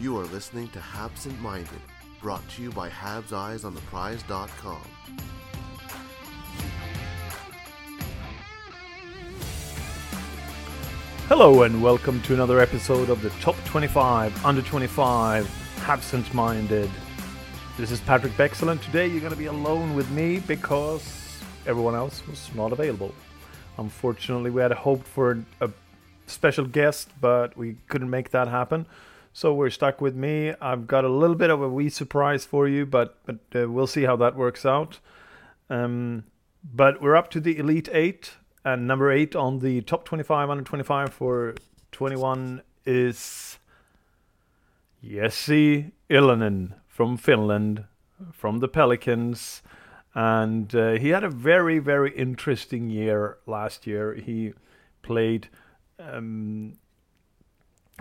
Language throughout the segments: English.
You are listening to Habsent Minded, brought to you by Habs Eyes on the Prize.com. Hello and welcome to another episode of the Top 25 Under 25 Habsent Minded. This is Patrik Bexell and today you're going to be alone with me because everyone else was not available. Unfortunately, we had hoped for a special guest, but we couldn't make that happen. So we're stuck with me. I've got a little bit of a wee surprise for you, but but uh, we'll see how that works out. Um, but we're up to the Elite Eight, and number eight on the top 25 under 25 for 21 is Jesse Ylönen from Finland, from the Pelicans. And uh, he had a very, very interesting year last year. He played um,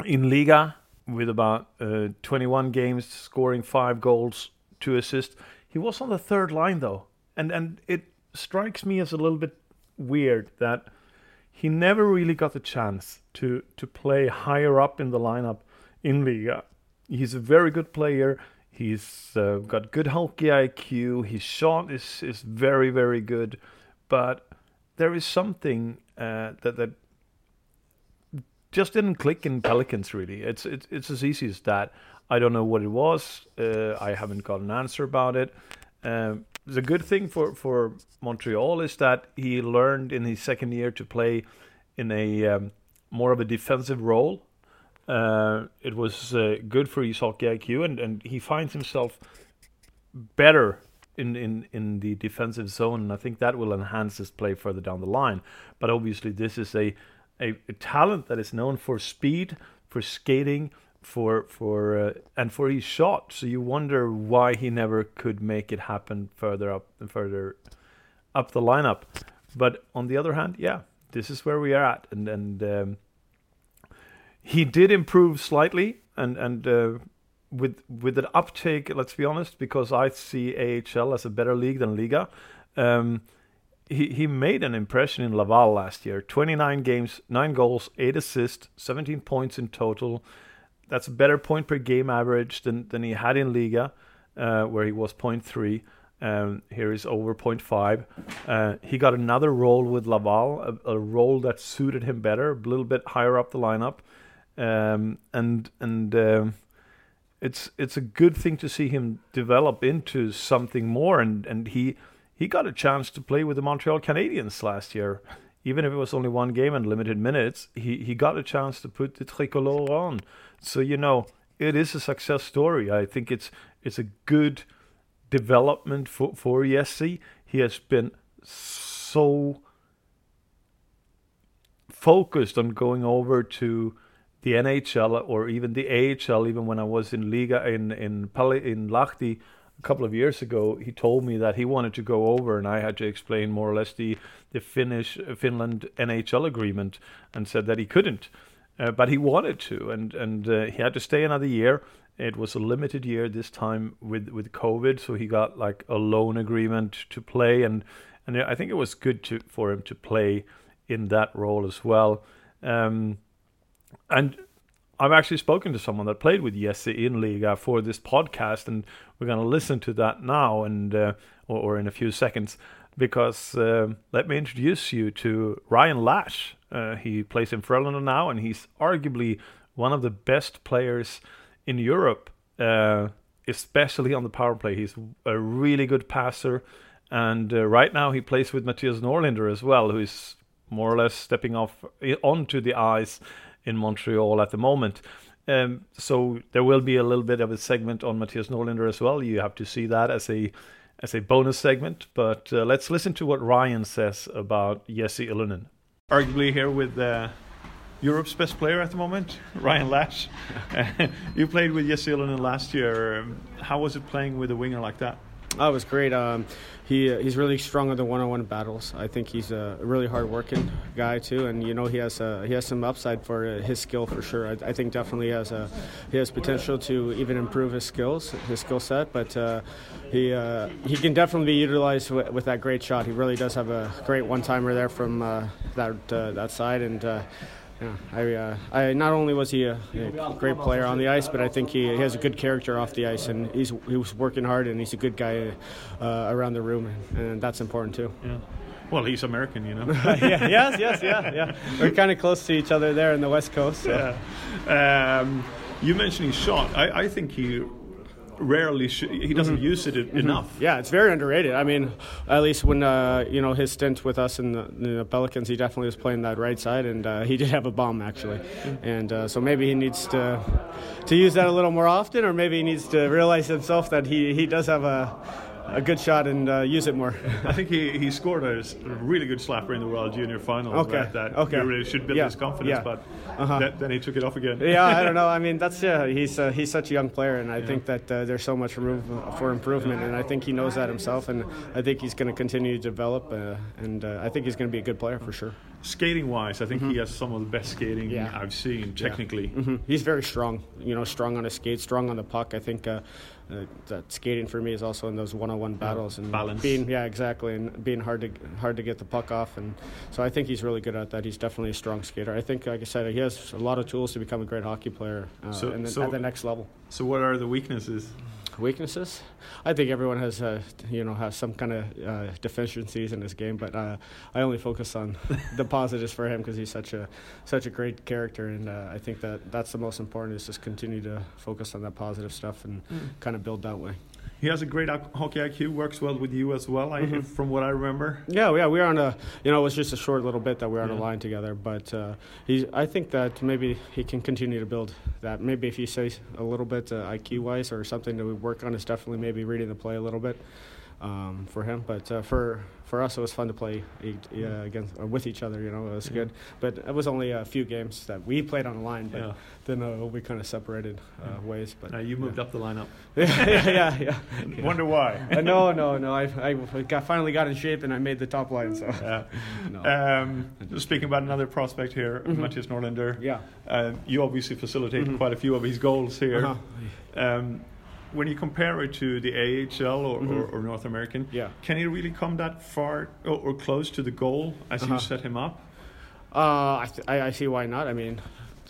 in Liga with about uh, 21 games, scoring five goals, two assists. He was on the third line though, and and it strikes me as a little bit weird that he never really got the chance to to play higher up in the lineup in Liga. He's a very good player. He's uh, got good hockey IQ. His shot is is very very good, but there is something uh, that that just didn't click in Pelicans. Really, it's it's it's as easy as that. I don't know what it was. Uh, I haven't got an answer about it. Um, the good thing for for Montreal is that he learned in his second year to play in a um, more of a defensive role. Uh, it was uh, good for his hockey IQ, and, and he finds himself better in, in, in the defensive zone, and I think that will enhance his play further down the line. But obviously, this is a, a, a talent that is known for speed, for skating, for for uh, and for his shot. So you wonder why he never could make it happen further up further up the lineup. But on the other hand, yeah, this is where we are at, and and um, he did improve slightly, and and uh, with with an uptake. Let's be honest, because I see AHL as a better league than Liga. Um, he, he made an impression in Laval last year. 29 games, 9 goals, 8 assists, 17 points in total. That's a better point per game average than, than he had in Liga, uh, where he was 0.3. Um, here is over 0.5. Uh, he got another role with Laval, a, a, role that suited him better, a little bit higher up the lineup, um, and and um, it's it's a good thing to see him develop into something more. And, and he he got a chance to play with the Montreal Canadiens last year, even if it was only one game and limited minutes. He he got a chance to put the tricolore on. So you know it is a success story. I think it's it's a good development for for Jesse. He has been so focused on going over to the NHL or even the AHL. Even when I was in Liga in in Pali, in Lahti a couple of years ago, he told me that he wanted to go over, and I had to explain more or less the the Finnish Finland NHL agreement, and said that he couldn't. Uh, but he wanted to, and and uh, he had to stay another year. It was a limited year this time with with COVID, so he got like a loan agreement to play, and and I think it was good to for him to play in that role as well. Um, and I've actually spoken to someone that played with Jesse in Liga for this podcast, and we're going to listen to that now, and uh, or, or, in a few seconds, because uh, let me introduce you to Ryan Lasch. Uh, he plays in Frölunda now, and he's arguably one of the best players in Europe, uh, especially on the power play. He's a really good passer, and uh, right now he plays with Mattias Norlinder as well, who is more or less stepping off onto the ice in Montreal at the moment. Um, so there will be a little bit of a segment on Mattias Norlinder as well. You have to see that as a as a bonus segment. But uh, let's listen to what Ryan says about Jesse Ylönen. Arguably here with uh, Europe's best player at the moment, Ryan Lasch. you played with Jesse Ylönen last year. Um, how was it playing with a winger like that? Oh, it was great. Um, he uh, he's really strong in the one-on-one battles. I think he's a really hard-working guy too, and you know he has uh, he has some upside for uh, his skill for sure. I, I, think definitely has a he has potential to even improve his skills, his skill set. But uh, he uh, he can definitely be utilized with, with, that great shot. He really does have a great one-timer there from that that side, and yeah, I, uh, I not only was he a, a, great player on the ice, but I think he, he, has a good character off the ice, and he's he was working hard, and he's a good guy uh, around the room, and, that's important too. Yeah. Well, he's American, you know. yeah, yes, yes, yeah, yeah. We're kind of close to each other there in the West Coast. So. Yeah. Um, you mentioned his shot. I, I think he rarely sh- he doesn't mm-hmm. use it mm-hmm. enough. Yeah, it's very underrated. I mean, at least when uh, you know his stint with us in the, in the, Pelicans, he definitely was playing that right side, and uh, he did have a bomb actually. And uh, so maybe he needs to to use that a little more often, or maybe he needs to realize himself that he he does have a a good shot and uh, use it more. I think he, he scored a really good slapper in the World Junior Final. Okay. That, that okay. really should build yeah. his confidence, yeah. but uh-huh. that, then he took it off again. yeah, I don't know. I mean, that's yeah. He's uh, he's such a young player, and I yeah. think that uh, there's so much room for improvement, and I think he knows that himself, and I think he's going to continue to develop, uh, and uh, I think he's going to be a good player for sure. Skating wise, I think mm-hmm. he has some of the best skating yeah. I've seen technically. Mm-hmm. He's very strong. You know, strong on his skate, strong on the puck. I think uh, uh, that skating for me is also in those one-on-one battles and balance. being yeah exactly and being hard to hard to get the puck off and so I think he's really good at that. He's definitely a strong skater. I think like I said he has a lot of tools to become a great hockey player uh, so, and so, at the next level. So what are the weaknesses? Weaknesses. I think everyone has, uh, you know, has some kind of uh, deficiencies in this game, but uh, I only focus on the positives for him because he's such a such a great character, and uh, I think that that's the most important is just continue to focus on that positive stuff and mm. kind of build that way. He has a great hockey IQ. Works well with you as well, mm-hmm. I, from what I remember. Yeah, yeah, we are on a. You know, it was just a short little bit that we were on yeah. a line together, but uh, he. I think that maybe he can continue to build that. Maybe if you say a little bit uh, IQ wise or something that we work on is definitely maybe reading the play a little bit um, for him. But uh, for for us, it was fun to play uh, against uh, with each other. You know, it was yeah. good. But it was only a few games that we played on the line. But yeah. then uh, we kind of separated uh, yeah. ways. But now you moved yeah. up the lineup. yeah, yeah, yeah. Wonder why? Uh, no, no, no. I, I got, finally got in shape and I made the top line. So yeah. no. um, speaking about another prospect here, mm-hmm. Mattias Norlinder. Yeah. you obviously facilitated mm-hmm. quite a few of his goals here. Uh-huh. Um, when you compare it to the AHL or, mm-hmm. or, or, North American, yeah. can he really come that far or, or close to the goal as uh-huh. you set him up? Uh, I, th- I, I see why not. I mean,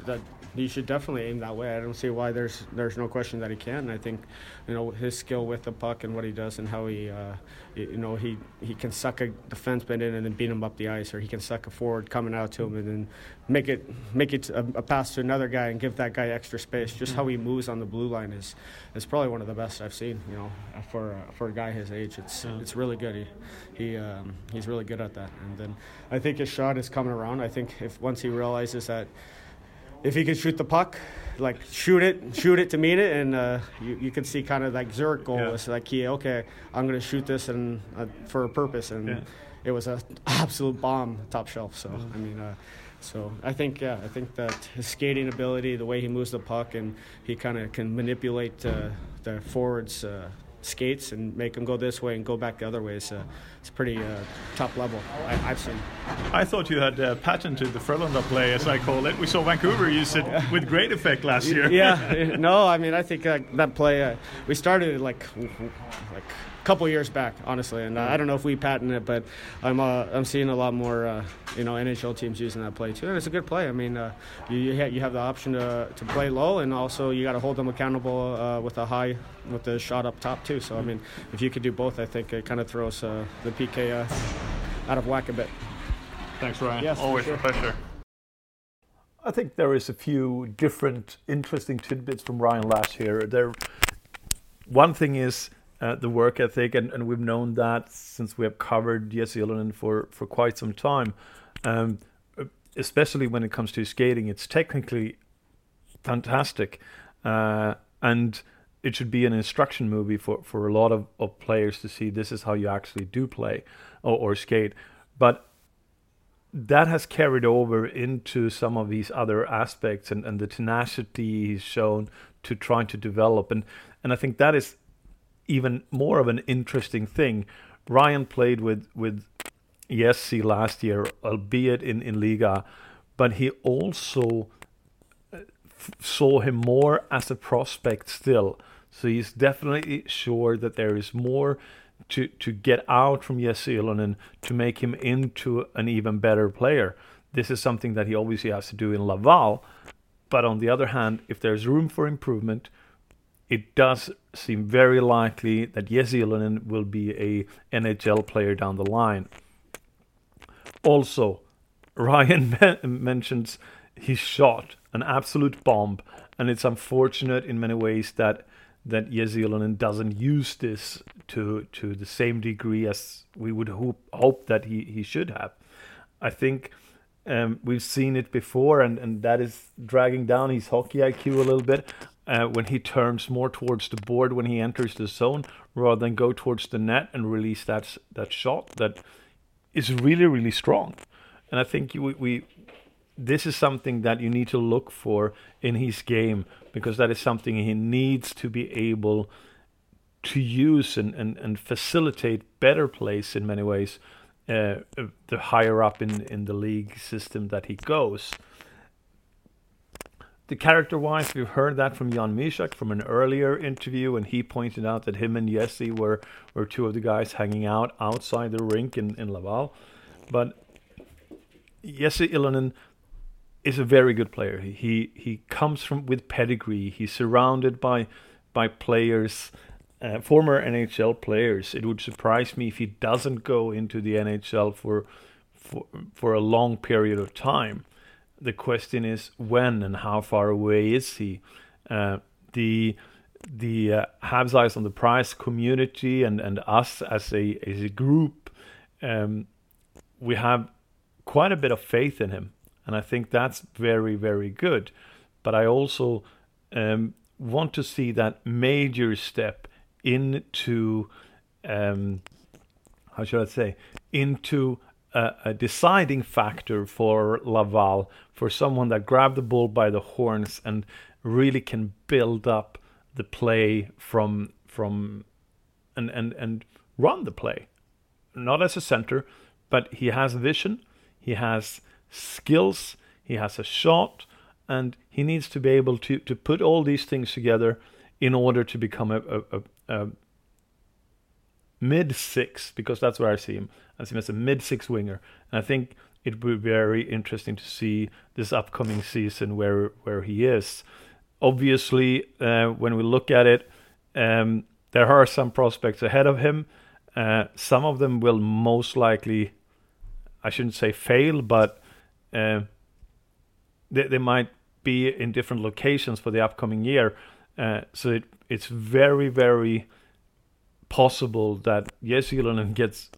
that he should definitely aim that way. I don't see why there's there's no question that he can. I think, you know, his skill with the puck and what he does and how he, uh, you know, he, he can suck a defenseman in and then beat him up the ice, or he can suck a forward coming out to him and then make it make it a, a pass to another guy and give that guy extra space. Just how he moves on the blue line is is probably one of the best I've seen. You know, for uh, for a guy his age, it's yeah. it's really good. He he um, he's really good at that. And then I think his shot is coming around. I think if once he realizes that if he can shoot the puck, like shoot it, shoot it to meet it, and uh, you, you can see kind of like Zurich goal. Yeah. It's like, yeah, okay, I'm gonna shoot this and uh, for a purpose, and yeah. it was an absolute bomb, top shelf. So I mean, uh, so I think yeah, I think that his skating ability, the way he moves the puck, and he kind of can manipulate uh, the forwards uh, skates and make them go this way and go back the other way. So it's pretty uh, top level I, have seen. I thought you had uh, patented the Frölunda play, as I call it. We saw Vancouver use it yeah. with great effect last year. yeah, no, I mean I think uh, that play uh, we started like like couple years back, honestly. And uh, I don't know if we patent it, but I'm uh, I'm seeing a lot more uh, you know NHL teams using that play too, and it's a good play. I mean, uh, you you have the option to to play low, and also you got to hold them accountable uh, with a high with the shot up top too. So I mean, if you could do both, I think it kind of throws uh, the PK out of whack a bit. Thanks, Ryan. Yes, always sure. a pleasure. I think there is a few different interesting tidbits from Ryan Lasch here. There, one thing is uh, the work ethic, and, and we've known that since we have covered Jesse Ylönen for, for quite some time. Um, especially when it comes to skating, it's technically fantastic, uh, and it should be an instruction movie for, for a lot of, of players to see this is how you actually do play or, or skate. But that has carried over into some of these other aspects and, and the tenacity he's shown to trying to develop and and I think that is even more of an interesting thing. Ryan played with with Jesse last year, albeit in in Liga, but he also uh, f- saw him more as a prospect still. So he's definitely sure that there is more to to get out from Jesse Ylönen to make him into an even better player. This is something that he obviously has to do in Laval. But on the other hand, if there's room for improvement, it does seem very likely that Jesse Ylönen will be a NHL player down the line. Also, Ryan mentions his shot, an absolute bomb, and it's unfortunate in many ways that that Jesse doesn't use this to to the same degree as we would hope hope that he, he should have. I think um, we've seen it before, and, and that is dragging down his hockey IQ a little bit uh, when he turns more towards the board when he enters the zone rather than go towards the net and release that that shot that is really really strong. And I think we, we this is something that you need to look for in his game because that is something he needs to be able to use and, and, and facilitate better plays in many ways uh, the higher up in, in the league system that he goes. The character wise, we've heard that from Jan Mysak from an earlier interview, and he pointed out that him and Jesse were, were two of the guys hanging out outside the rink in, in Laval. But Jesse Ylönen is a very good player. He he comes from with pedigree. He's surrounded by by players, uh, former NHL players. It would surprise me if he doesn't go into the NHL for for for a long period of time. The question is when and how far away is he? Uh, the the uh, Habs Eyes on the Prize community and, and us as a as a group, um, we have quite a bit of faith in him and I think that's very very good. But I also um, want to see that major step into um, how should I say into a, a, deciding factor for Laval for someone that grabbed the bull by the horns and really can build up the play from from and and and run the play. Not as a center but he has vision he has skills, he has a shot, and he needs to be able to, to put all these things together in order to become a, a, a, a mid six, because that's where I see him. I see him as a mid six winger. And I think it would be very interesting to see this upcoming season where where he is. Obviously, uh, when we look at it, um, there are some prospects ahead of him. Uh, some of them will most likely, I shouldn't say fail, but uh, they, they might be in different locations for the upcoming year. Uh, so it, it's very, very possible that Jesse gets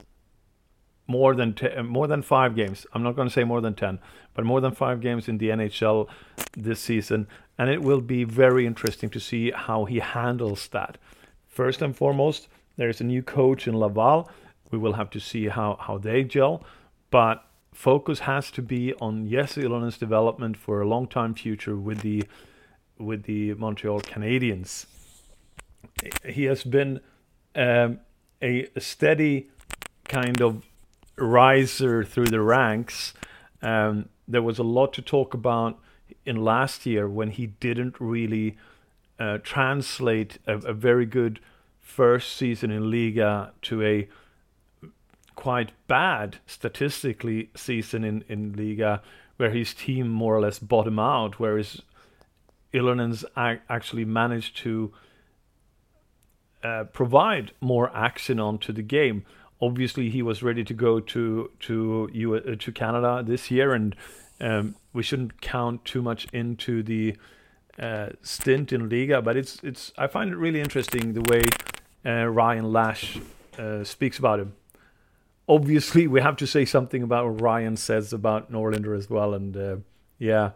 more than uh, more than five games. I'm not going to say more than ten, but more than five games in the NHL this season, and it will be very interesting to see how he handles that. First and foremost, there is a new coach in Laval. We will have to see how how they gel, but focus has to be on Jesse development for a long time future with the with the Montreal Canadiens. He has been um, a steady kind of riser through the ranks. Um, there was a lot to talk about in last year when he didn't really uh, translate a, a, very good first season in Liga to a quite bad statistically season in, in Liga, where his team more or less bottom out, whereas Ylönen's actually managed to uh, provide more action onto the game. Obviously, he was ready to go to to U- uh, to Canada this year, and um, we shouldn't count too much into the uh, stint in Liga. But it's it's I find it really interesting the way uh, Ryan Lasch uh, speaks about him obviously we have to say something about what Ryan says about Norlinder as well. And yeah,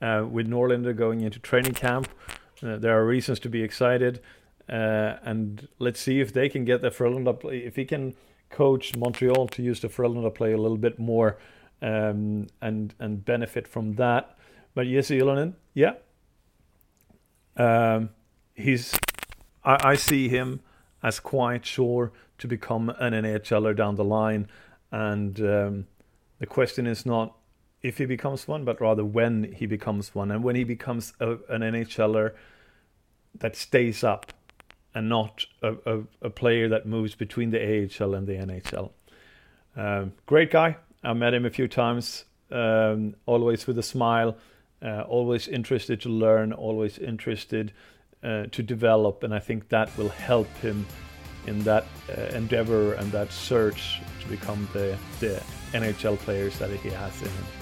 with Norlinder going into training camp, there are reasons to be excited. Uh, and let's see if they can get the Frölunda play. If he can coach Montreal to use the Frölunda play a little bit more, um, and and benefit from that. But yes, Ylönen, yeah, um, he's I, I see him as quite sure to become an NHLer down the line, and um, the question is not if he becomes one, but rather when he becomes one, and when he becomes a, an NHLer that stays up, and not a, a, a player that moves between the AHL and the NHL. Um, great guy. I met him a few times. Um, always with a smile. Uh, always interested to learn. Always interested uh, to develop, and I think that will help him in that uh, endeavor and that search to become the the NHL players that he has in him.